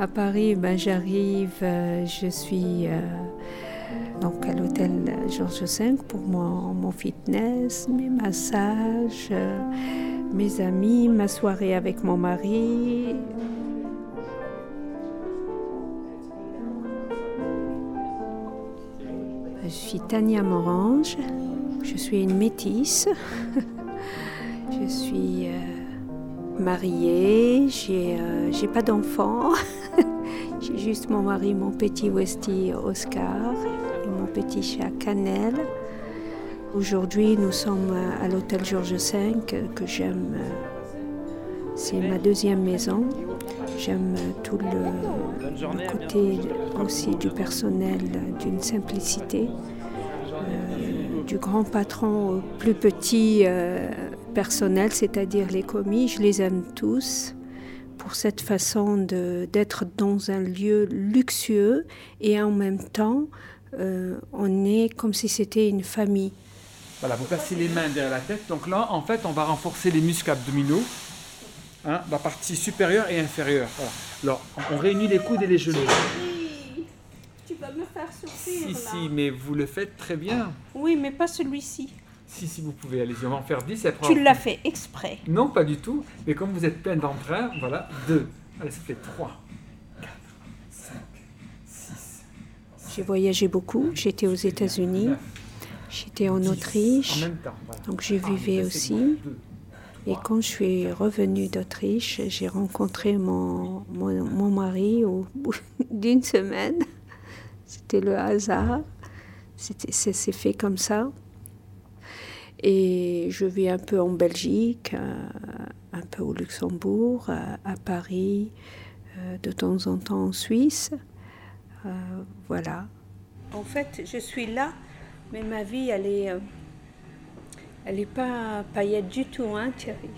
À Paris, ben, j'arrive, euh, je suis euh, donc à l'hôtel Georges V pour mon, mon fitness, mes massages, euh, mes amis, ma soirée avec mon mari. Je suis Tania Morange, je suis une métisse. je suis mariée, j'ai euh, pas d'enfant. j'ai juste mon mari, mon petit Westy Oscar et mon petit chat Cannelle. Aujourd'hui, nous sommes à l'hôtel Georges V que j'aime. euh, C'est ma deuxième maison. J'aime tout le, côté aussi du personnel, d'une simplicité. Euh, du grand patron au plus petit euh, personnel, c'est-à-dire les commis, je les aime tous pour cette façon de- d'être dans un lieu luxueux et en même temps, euh, on est comme si c'était une famille. Voilà, vous placez les mains derrière la tête. Donc là, en fait, on va renforcer les muscles abdominaux, hein, la partie supérieure et inférieure. Voilà. Alors, on réunit les coudes et les genoux. Tu vas me faire souffrir Si, si, mais vous le faites très bien. Oui, mais pas celui-ci. Si, si, vous pouvez, allez-y, on va en faire 10 et après... Tu l'as fait exprès. Non, pas du tout. Mais comme vous êtes plein d'emprunt, voilà, 2. Allez, ça fait 3, 4, 5, 6, J'ai voyagé beaucoup. J'étais aux États-Unis, j'étais en 10. En Autriche. même temps, voilà. Donc j'ai Un, vivais c'est aussi. bon. Deux. Et quand je suis revenue d'Autriche, j'ai rencontré mon, mon, mon mari au bout d'une semaine. C'était le hasard. S'est fait comme ça. Et je vis un peu en Belgique, euh, un peu au Luxembourg, à, à Paris, euh, de temps en temps en Suisse. Euh, voilà. En fait, je suis là, mais ma vie, elle est, euh, elle n'est pas paillette du tout, hein, Thierry.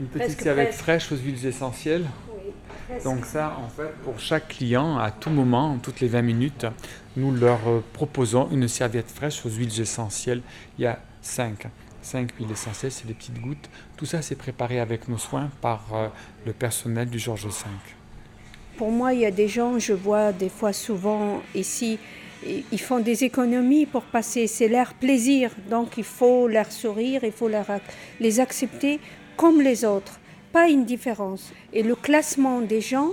Une petite Presque, serviette presque. fraîche aux huiles essentielles. Oui, Donc ça, en fait, pour chaque client, à tout moment, toutes les 20 minutes, nous leur euh, proposons une serviette fraîche aux huiles essentielles. Il y a 5. 5 huiles essentielles, c'est des petites gouttes. Tout ça, c'est préparé avec nos soins par euh, le personnel du Georges V. Pour moi, il y a des gens, je vois des fois souvent ici, ils font des économies pour passer. C'est leur plaisir. Donc il faut leur sourire, il faut les accepter comme les autres. Pas une différence. Et le classement des gens,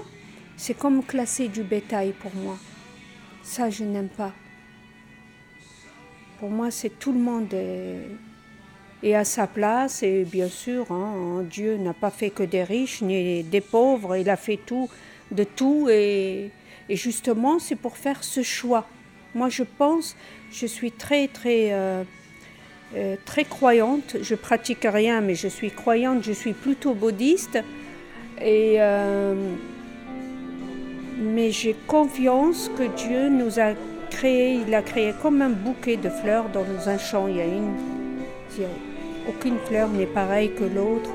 c'est comme classer du bétail pour moi. Ça, je n'aime pas. Pour moi, c'est tout le monde est, à sa place. Et bien sûr, hein, Dieu n'a pas fait que des riches ni des pauvres. Il a fait tout, de tout. Et, et justement, c'est pour faire ce choix. Moi, je pense, je suis très, très, euh, euh, très croyante. Je pratique rien, mais je suis croyante. Je suis plutôt bouddhiste. Et, euh, mais j'ai confiance que Dieu nous a il a créé comme un bouquet de fleurs dans un champ. Il y a une, il y a- aucune fleur n'est pareille que l'autre.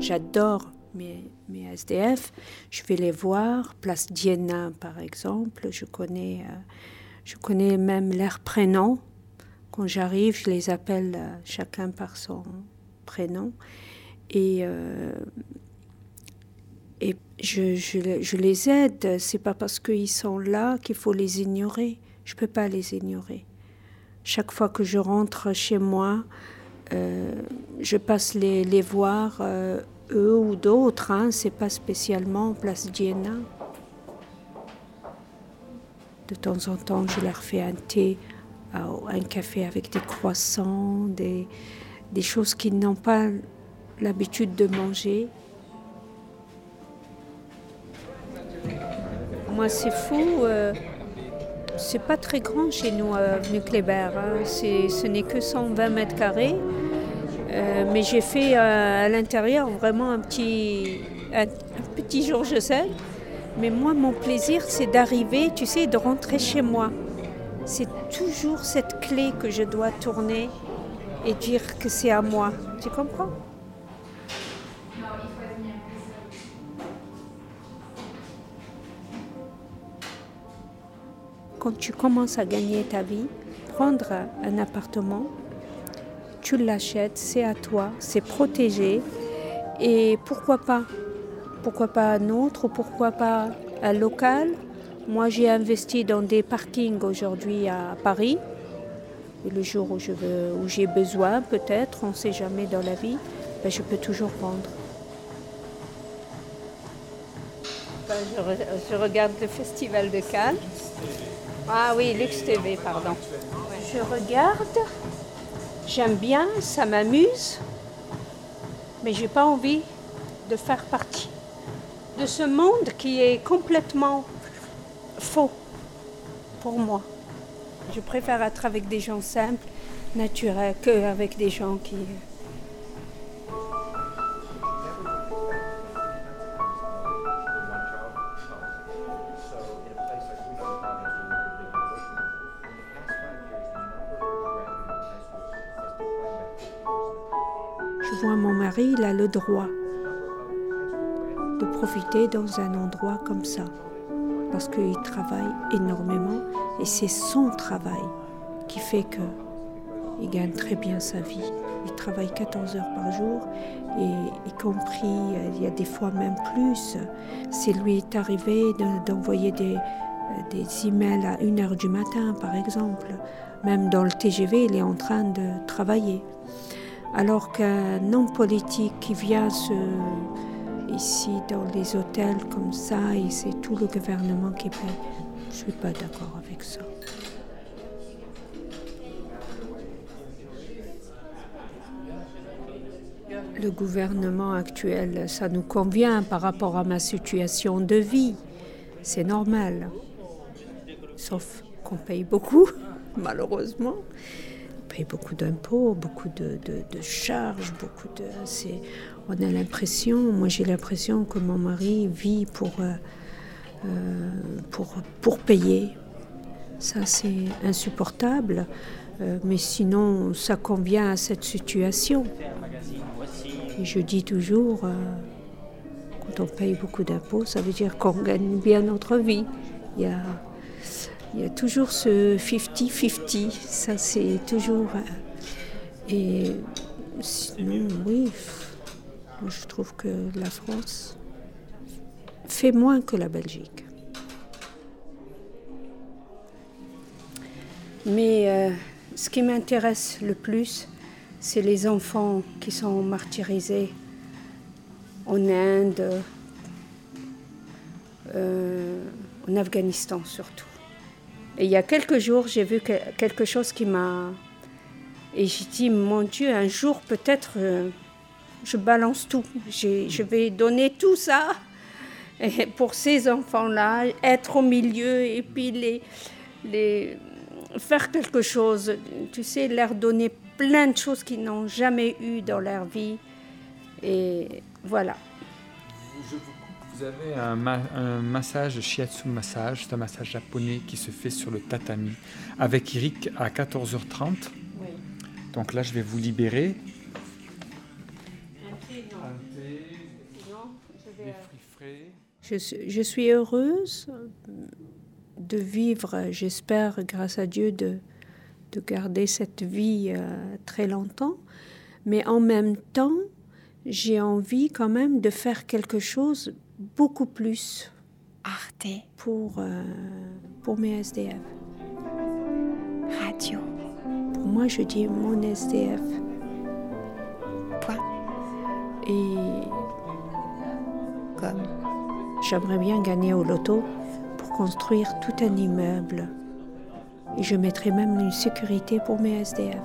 J'adore mes, SDF. Je vais les voir. Place Diana, par exemple. Je connais, euh, je connais même leurs prénoms. Quand j'arrive, je les appelle euh, chacun par son prénom. Et, euh, et je, je, je les aide. C'est pas parce qu'ils sont là qu'il faut les ignorer. Je peux pas les ignorer. Chaque fois que je rentre chez moi, je passe les, les voir, eux ou d'autres, hein, c'est pas spécialement Place Diana. De temps en temps, je leur fais un thé, euh, un café avec des croissants, des, des choses qu'ils n'ont pas l'habitude de manger. Moi, c'est fou. euh, c'est pas très grand chez nous, à Avenue Kléber. hein. Ce n'est que 120 mètres carrés. Euh, mais j'ai fait euh, à, l'intérieur vraiment un petit, un petit jour je sais. Mais moi, mon plaisir, c'est d'arriver, tu sais, de rentrer chez moi. C'est toujours cette clé que je dois tourner et dire que c'est à moi. Tu comprends? Quand tu commences à gagner ta vie, prendre un appartement, tu l'achètes, c'est à toi, c'est protégé. Et pourquoi pas? Pourquoi pas un autre? Ou pourquoi pas un local? Moi, j'ai investi dans des parkings aujourd'hui à Paris. Et le jour où je veux, où j'ai besoin, peut-être, on ne sait jamais dans la vie, ben, je peux toujours vendre. Ben, je, regarde le festival de Cannes. Ah oui, Lux TV, pardon. Je regarde, j'aime bien, ça m'amuse, mais j'ai pas envie de faire partie de ce monde qui est complètement faux pour moi. Je préfère être avec des gens simples, naturels, qu'avec des gens qui... Vois mon mari, il a le droit de profiter dans un endroit comme ça parce qu'il travaille énormément et c'est son travail qui fait qu'il gagne très bien sa vie. Il travaille 14 heures par jour et y compris, il y a des fois même plus. C'est lui est arrivé d'envoyer des, des emails à 1 heure du matin, par exemple. Même dans le TGV, il est en train de travailler. Alors qu'un homme politique qui vient ici dans les hôtels comme ça et c'est tout le gouvernement qui paye. Je ne suis pas d'accord avec ça. Le gouvernement actuel, ça nous convient par rapport à ma situation de vie. C'est normal. Sauf qu'on paye beaucoup, malheureusement paye beaucoup d'impôts, beaucoup de, charges, beaucoup de. On a l'impression, moi j'ai l'impression que mon mari vit pour, euh, euh, pour, pour payer. Ça c'est insupportable, euh, mais sinon ça convient à cette situation. Je dis toujours, quand on paye beaucoup d'impôts, ça veut dire qu'on gagne bien notre vie. Il y a, il y a toujours ce 50-50, ça c'est toujours... Euh, et oui, je trouve que la France fait moins que la Belgique. Mais euh, ce qui m'intéresse le plus, c'est les enfants qui sont martyrisés en Inde, euh, en Afghanistan surtout. Et il y a quelques jours, j'ai vu quelque chose qui m'a... Et j'ai dit, mon Dieu, un jour peut-être, euh, je balance tout. Je vais donner tout ça pour ces enfants-là, être au milieu et puis les, faire quelque chose. Tu sais, leur donner plein de choses qu'ils n'ont jamais eues dans leur vie. Et voilà. Avez un, massage shiatsu massage, c'est un massage japonais qui se fait sur le tatami avec Eric à 14h30. Oui. Donc là, je vais vous libérer. Je, je suis heureuse de vivre, j'espère, grâce à Dieu, de, de garder cette vie euh, très longtemps. Mais en même temps, j'ai envie quand même de faire quelque chose beaucoup plus Arte pour, euh, pour mes SDF. Radio. Pour moi, je dis mon SDF. Point. Et comme? j'aimerais bien gagner au loto pour construire tout un immeuble. Et je mettrai même une sécurité pour mes SDF.